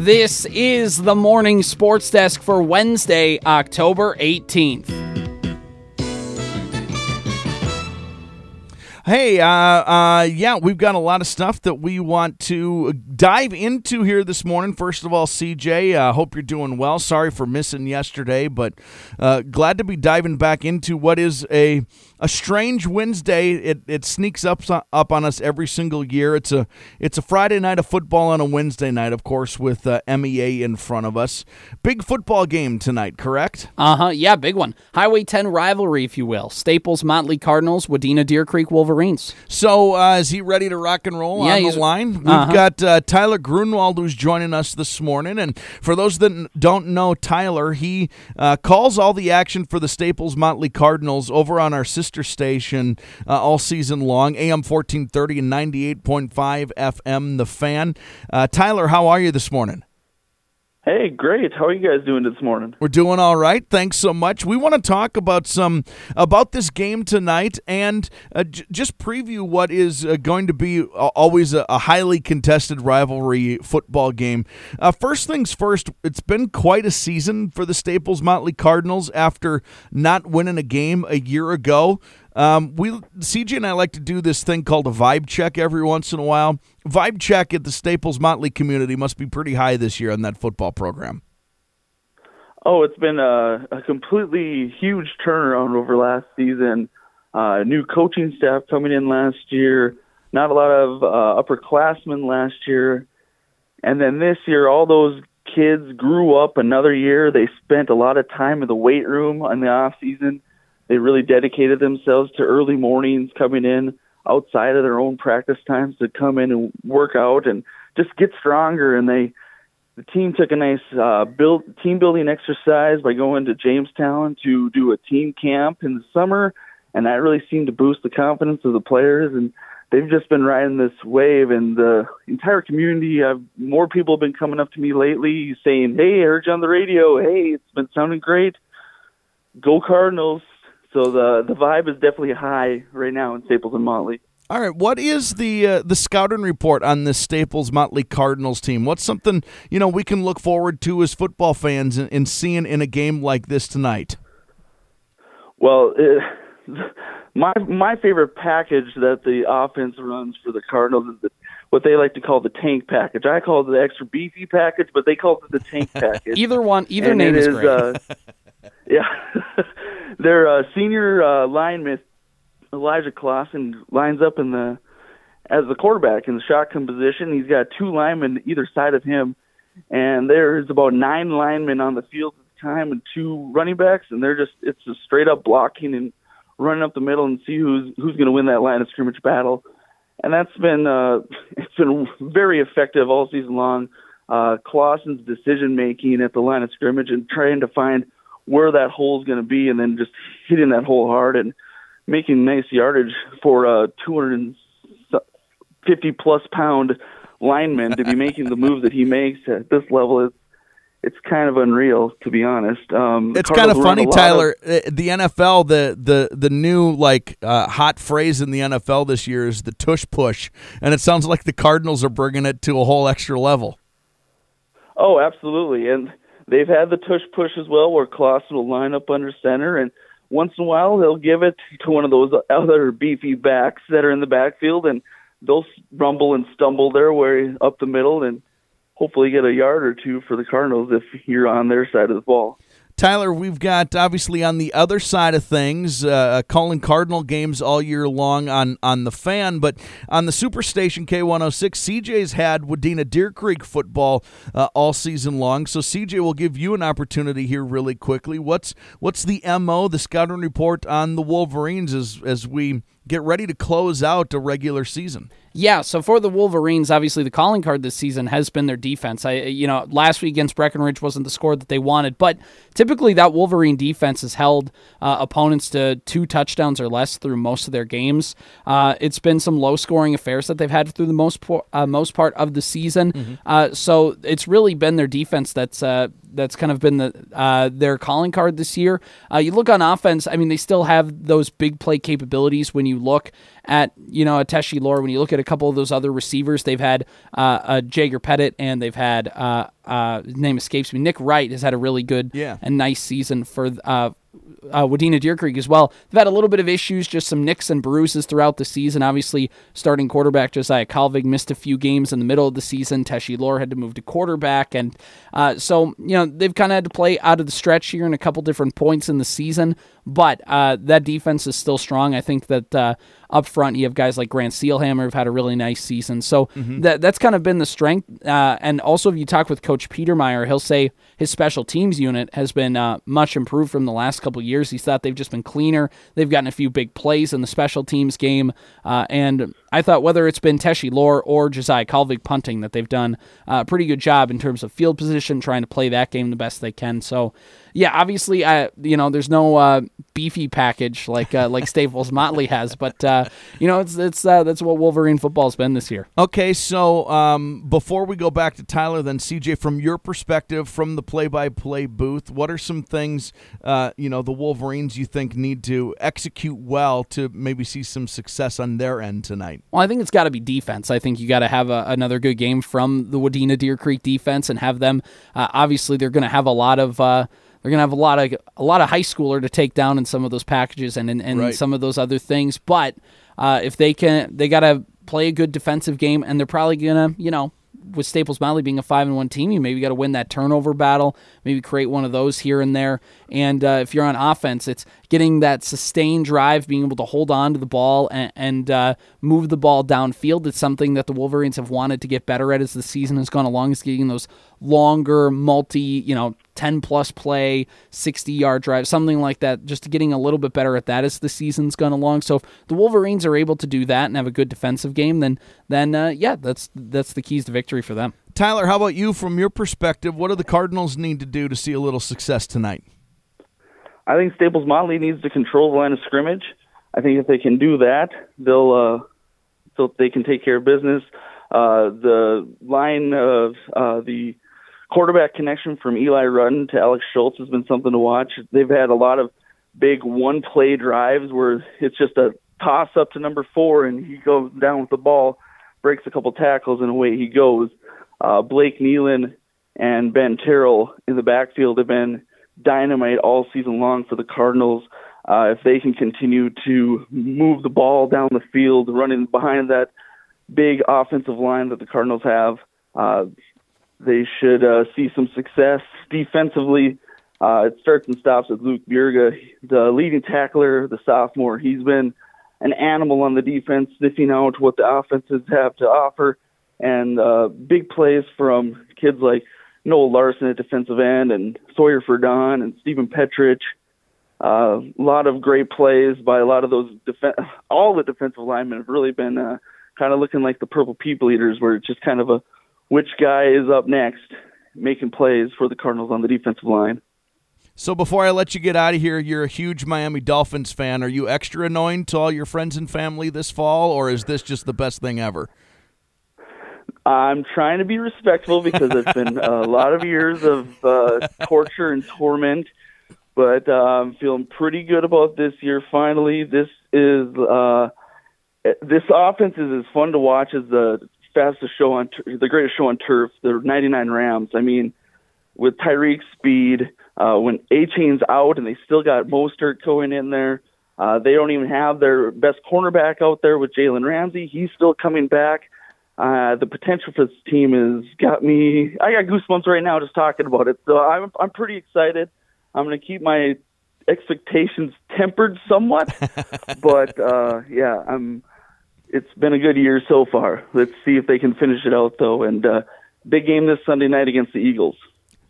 This is the morning sports desk for Wednesday, October 18th. Hey, uh, uh, yeah, we've got a lot of stuff that we want to dive into here this morning. First of all, CJ, uh, hope you're doing well. Sorry for missing yesterday, but uh, glad to be diving back into what is a a strange Wednesday. It, it sneaks up up on us every single year. It's a it's a Friday night of football on a Wednesday night, of course, with uh, MEA in front of us. Big football game tonight, correct? Uh huh. Yeah, big one. Highway 10 rivalry, if you will. Staples Motley Cardinals, Wadena Deer Creek Wolverines. So uh, is he ready to rock and roll yeah, on the line? We've uh-huh. got uh, Tyler Grunwald who's joining us this morning, and for those that don't know Tyler, he uh, calls all the action for the Staples Motley Cardinals over on our sister sister station uh, all season long, AM 1430 and 98.5 FM, The Fan. Uh, Tyler, how are you this morning? Hey, great. How are you guys doing this morning? We're doing all right. Thanks so much. We want to talk about some about this game tonight and uh, j- just preview what is uh, going to be always a, a, highly contested rivalry football game. Uh, first things first, it's been quite a season for the Staples Motley Cardinals after not winning a game a year ago. Um, we CG and I like to do this thing called a vibe check every once in a while. Vibe check at the Staples Motley community must be pretty high this year on that football program. Oh, it's been a, a completely huge turnaround over last season. Uh, new coaching staff coming in last year. Not a lot of uh, upperclassmen last year, and then this year, all those kids grew up another year. They spent a lot of time in the weight room in the off season they really dedicated themselves to early mornings coming in outside of their own practice times to come in and work out and just get stronger and they the team took a nice uh, build team building exercise by going to Jamestown to do a team camp in the summer, and that really seemed to boost the confidence of the players. And they've just been riding this wave, and the entire community. I've, more people have been coming up to me lately saying, "Hey, I heard you on the radio. Hey, it's been sounding great. Go Cardinals!" So the the vibe is definitely high right now in Staples and Motley. All right, what is the uh, the scouting report on this Staples Motley Cardinals team? What's something you know we can look forward to as football fans in, in seeing in a game like this tonight? Well, it, my my favorite package that the offense runs for the Cardinals is the, what they like to call the tank package. I call it the extra beefy package, but they call it the tank package. either one, either and name is, is great. Uh, yeah, their uh, senior uh, lineman Elijah Clausen lines up in the as the quarterback in the shotgun position. He's got two linemen either side of him, and there's about nine linemen on the field at the time and two running backs, and they're just it's just straight up blocking and running up the middle and see who's who's going to win that line of scrimmage battle. And that's been uh, it's been very effective all season long. Uh, Clausen's decision making at the line of scrimmage and trying to find where that hole is going to be, and then just hitting that hole hard and making nice yardage for a 250 plus pound lineman to be making the move that he makes at this level is it's kind of unreal to be honest. Um, it's kind of funny, Tyler. Of, uh, the NFL, the the the new like uh, hot phrase in the NFL this year is the tush push, and it sounds like the Cardinals are bringing it to a whole extra level. Oh, absolutely, and they've had the tush push as well, where Clausen will line up under center, and once in a while they'll give it to one of those other beefy backs that are in the backfield, and they'll rumble and stumble their way up the middle, and hopefully get a yard or two for the Cardinals if you're on their side of the ball. Tyler, we've got obviously on the other side of things, uh, calling Cardinal games all year long on, on the fan, but on the Superstation K106, CJ's had Wadena Deer Creek football uh, all season long. So CJ will give you an opportunity here really quickly. What's what's the mo, the scouting report on the Wolverines as as we get ready to close out a regular season? Yeah, so for the Wolverines, obviously the calling card this season has been their defense. I, you know, last week against Breckenridge wasn't the score that they wanted, but typically that Wolverine defense has held uh, opponents to two touchdowns or less through most of their games. Uh, it's been some low scoring affairs that they've had through the most po- uh, most part of the season. Mm-hmm. Uh, so it's really been their defense that's uh, that's kind of been the uh, their calling card this year. Uh, you look on offense. I mean, they still have those big play capabilities. When you look at you know a Teshi Lore, when you look at a couple of those other receivers, they've had uh, a Jager Pettit and they've had uh, uh, his name escapes me. Nick Wright has had a really good yeah. and nice season for uh, Wadena Deer Creek as well. They've had a little bit of issues, just some nicks and bruises throughout the season. Obviously, starting quarterback Josiah Calvig missed a few games in the middle of the season. Teshi Lore had to move to quarterback, and uh, so you know they've kind of had to play out of the stretch here in a couple different points in the season. But uh, that defense is still strong. I think that uh, up front you have guys like Grant Steelhammer who've had a really nice season. So Mm-hmm. that that's kind of been the strength. Uh, and also, if you talk with Coach Petermeyer, he'll say his special teams unit has been uh, much improved from the last couple years. He's thought they've just been cleaner. They've gotten a few big plays in the special teams game, uh, and I thought whether it's been Teshi Lore or Josiah Calvig punting that they've done a pretty good job in terms of field position, trying to play that game the best they can. So yeah, obviously, I you know, there's no uh, beefy package like uh, like Staples Motley has, but uh, you know, it's it's uh, that's what Wolverine football's been this year. Okay, so um, before we go back to Tyler, then CJ, from your perspective, from the play-by-play booth, what are some things uh, you know the Wolverines you think need to execute well to maybe see some success on their end tonight? Well, I think it's got to be defense. I think you got to have a, another good game from the Wadena Deer Creek defense and have them. Uh, obviously, they're going to have a lot of. They're gonna have a lot of a lot of high schooler to take down in some of those packages and and, and Right. some of those other things. But uh, if they can, they gotta play a good defensive game, and they're probably gonna, you know, with Staples Motley being a five and one team, you maybe got to win that turnover battle, maybe create one of those here and there. And uh, if you're on offense, it's getting that sustained drive, being able to hold on to the ball and, and uh, move the ball downfield. It's something that the Wolverines have wanted to get better at as the season has gone along. Is getting those longer, multi, you know, 10 plus play, 60 yard drive, something like that, just getting a little bit better at that as the season's gone along. So if the Wolverines are able to do that and have a good defensive game, then then uh, yeah, that's that's the keys to victory for them. Tyler, how about you from your perspective? What do the Cardinals need to do to see a little success tonight? I think Staples Motley needs to control the line of scrimmage. I think if they can do that, they'll uh, they'll they can take care of business. Uh, the line of uh, the quarterback connection from Eli Rudden to Alex Schultz has been something to watch. They've had a lot of big one play drives where it's just a toss up to number four and he goes down with the ball, breaks a couple tackles, and away he goes. Uh, Blake Nealon and Ben Terrell in the backfield have been dynamite all season long for the Cardinals. Uh, if they can continue to move the ball down the field, running behind that big offensive line that the Cardinals have, uh, they should uh, see some success defensively. Uh, it starts and stops with Luke Bierga, the leading tackler, the sophomore. He's been an animal on the defense, sniffing out what the offenses have to offer, and uh, big plays from kids like Noel Larson at defensive end and Sawyer Ferdon and Stephen Petrich. Uh, a lot of great plays by a lot of those def- all the defensive linemen have really been uh, kind of looking like the purple people eaters, where it's just kind of a which guy is up next making plays for the Cardinals on the defensive line. So before I let you get out of here, you're a huge Miami Dolphins fan. Are you extra annoying to all your friends and family this fall, or is this just the best thing ever? I'm trying to be respectful because it's been a lot of years of uh, torture and torment, but uh, I'm feeling pretty good about this year. Finally, this is uh, this offense is as fun to watch as the fastest show on tur- the greatest show on turf, the 99 Rams. I mean, with Tyreek speed, uh, when Achane's out and they still got Mostert going in there. Uh, they don't even have their best cornerback out there with Jalen Ramsey. He's still coming back. Uh, the potential for this team has got me. I got goosebumps right now just talking about it. So I'm I'm pretty excited. I'm going to keep my expectations tempered somewhat, but uh, yeah, I'm. It's been a good year so far. Let's see if they can finish it out though. And uh, big game this Sunday night against the Eagles.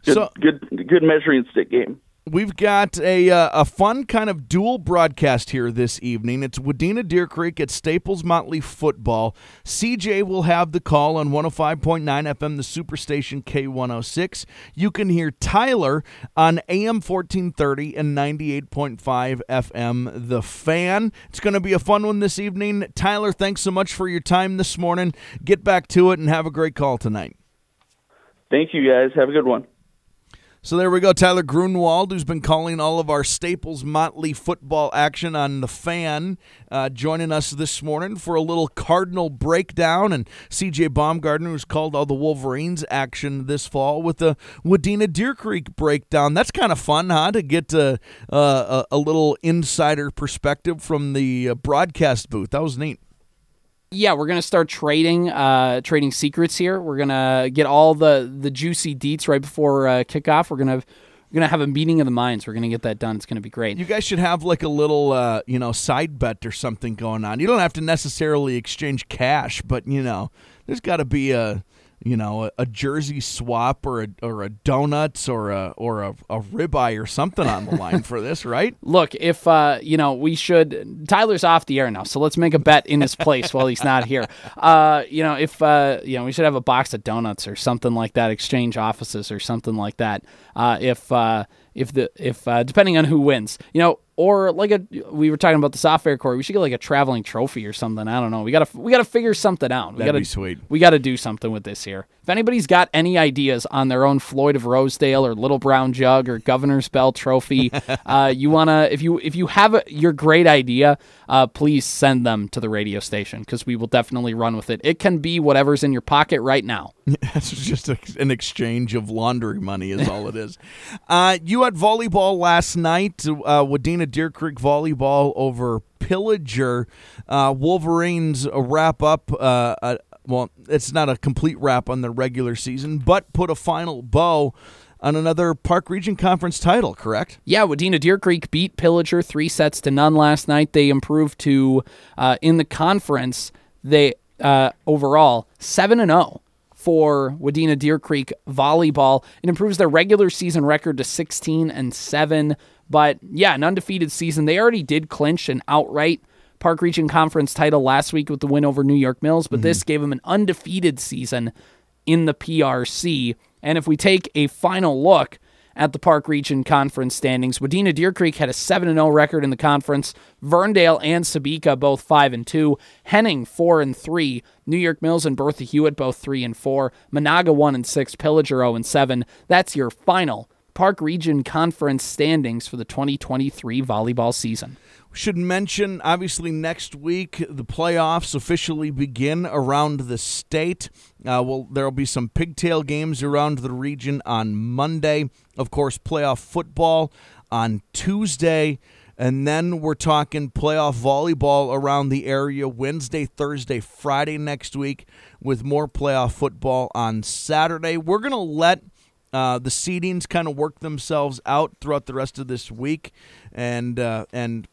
Good, So- good, good measuring stick game. We've got a uh, a fun kind of dual broadcast here this evening. It's Wadena Deer Creek at Staples Motley Football. CJ will have the call on 105.9 FM, the Superstation K106. You can hear Tyler on AM 1430 and 98.5 FM, The Fan. It's going to be a fun one this evening. Tyler, thanks so much for your time this morning. Get back to it and have a great call tonight. Thank you guys. Have a good one. So there we go. Tyler Grunwald, who's been calling all of our Staples Motley football action on the fan, uh, joining us this morning for a little Cardinal breakdown. And CJ Baumgartner, who's called all the Wolverines action this fall with the Wadena Deer Creek breakdown. That's kind of fun, huh? To get uh, uh, a, a little insider perspective from the uh, broadcast booth. That was neat. Yeah, we're gonna start trading, uh, trading secrets here. We're gonna get all the the juicy deets right before uh, kickoff. We're gonna we're gonna have a meeting of the minds. We're gonna get that done. It's gonna be great. You guys should have like a little, uh, you know, side bet or something going on. You don't have to necessarily exchange cash, but you know, there's got to be a you know, a, a, jersey swap or a or a donuts or a or a, a ribeye or something on the line for this, right? Look, if uh, you know, we should. Tyler's off the air now, so let's make a bet in his place while he's not here. Uh, you know, if uh, you know, we should have a box of donuts or something like that, exchange offices or something like that. Uh, if uh, if the if uh, depending on who wins, you know, or like a we were talking about the software core. We should get like a traveling trophy or something. I don't know. We gotta we gotta figure something out. We That'd gotta, be sweet. We gotta do something with this here. If anybody's got any ideas on their own Floyd of Rosedale or Little Brown Jug or Governor's Bell Trophy, uh, you wanna if you if you have a, your great idea, uh, please send them to the radio station because we will definitely run with it. It can be whatever's in your pocket right now. It's just a, an exchange of laundry money, is all it is. Uh, you had volleyball last night. Uh, Wadena Deer Creek volleyball over Pillager. Uh, Wolverines wrap up. Uh, a, well, it's not a complete wrap on the regular season, but put a final bow on another Park Region Conference title, correct? Yeah, Wadena Deer Creek beat Pillager three sets to none last night. They improved to uh, in the conference. They uh, overall seven and zero for Wadena Deer Creek volleyball. It improves their regular season record to sixteen and seven. But yeah, an undefeated season. They already did clinch an outright Park Region Conference title last week with the win over New York Mills, but mm-hmm. this gave them an undefeated season in the PRC. And if we take a final look at the Park Region Conference standings, Wadena Deer Creek had a 7 0 record in the conference. Verndale and Sebeka both 5 and 2. Henning 4 and 3. New York Mills and Bertha Hewitt both 3 and 4. Menahga 1 and 6. Pillager 0 and 7. That's your final Park Region Conference standings for the 2023 volleyball season. Should mention, obviously, next week the playoffs officially begin around the state. Uh, well, there will be some pigtail games around the region on Monday. Of course, playoff football on Tuesday. And then we're talking playoff volleyball around the area Wednesday, Thursday, Friday next week, with more playoff football on Saturday. We're going to let uh, the seedings kind of work themselves out throughout the rest of this week, and uh, and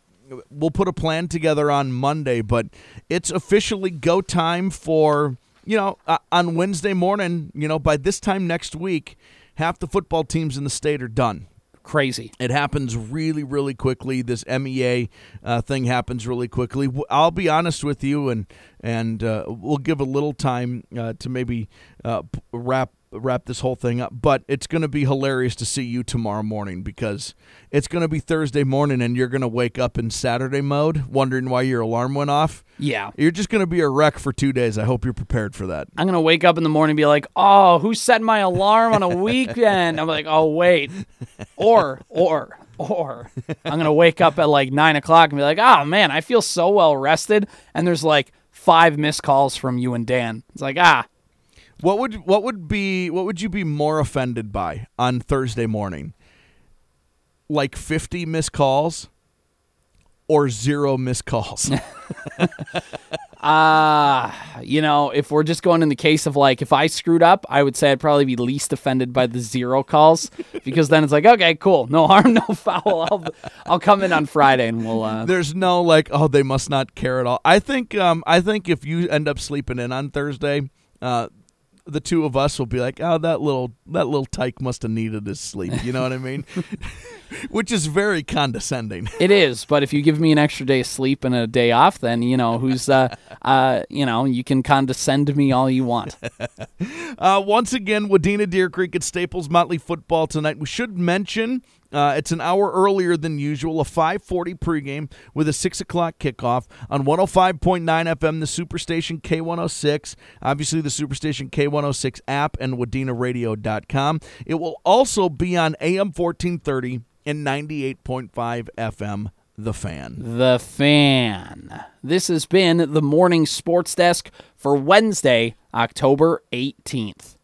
we'll put a plan together on Monday. But it's officially go time for you know uh, on Wednesday morning. You know by this time next week, half the football teams in the state are done. Crazy. It happens really, really quickly. This MEA uh, thing happens really quickly. I'll be honest with you, and and uh, we'll give a little time uh, to maybe wrap wrap this whole thing up. But it's going to be hilarious to see you tomorrow morning because it's going to be Thursday morning and you're going to wake up in Saturday mode, wondering why your alarm went off. Yeah. You're just going to be a wreck for two days. I hope you're prepared for that. I'm going to wake up in the morning and be like, oh, who set my alarm on a weekend? I'm like, oh, wait. Or, or, or I'm going to wake up at like nine o'clock and be like, oh, man, I feel so well rested. And there's like five missed calls from you and Dan. It's like, ah, what would what would be what would you be more offended by on Thursday morning? Like 50 missed calls or zero missed calls? Ah, uh, you know, if we're just going in the case of like if I screwed up, I would say I'd probably be least offended by the zero calls because then it's like, okay, cool, no harm, no foul. I'll I'll come in on Friday and we'll. Uh... There's no like, oh, they must not care at all. I think um I think if you end up sleeping in on Thursday, uh, the two of us will be like, "Oh, that little that little tyke must have needed his sleep." You know what I mean? Which is very condescending. It is, but if you give me an extra day of sleep and a day off, then you know who's uh, uh you know you can condescend me all you want. uh, once again, Wadena Deer Creek at Staples Motley football tonight. We should mention Uh, it's an hour earlier than usual, a 5:40 pregame with a six o'clock kickoff on 105.9 FM, the Superstation K106. Obviously, the Superstation K106 app and WadenaRadio.com. It will also be on AM 1430 and 98.5 FM. The Fan. The Fan. This has been the Morning Sports Desk for Wednesday, October 18th.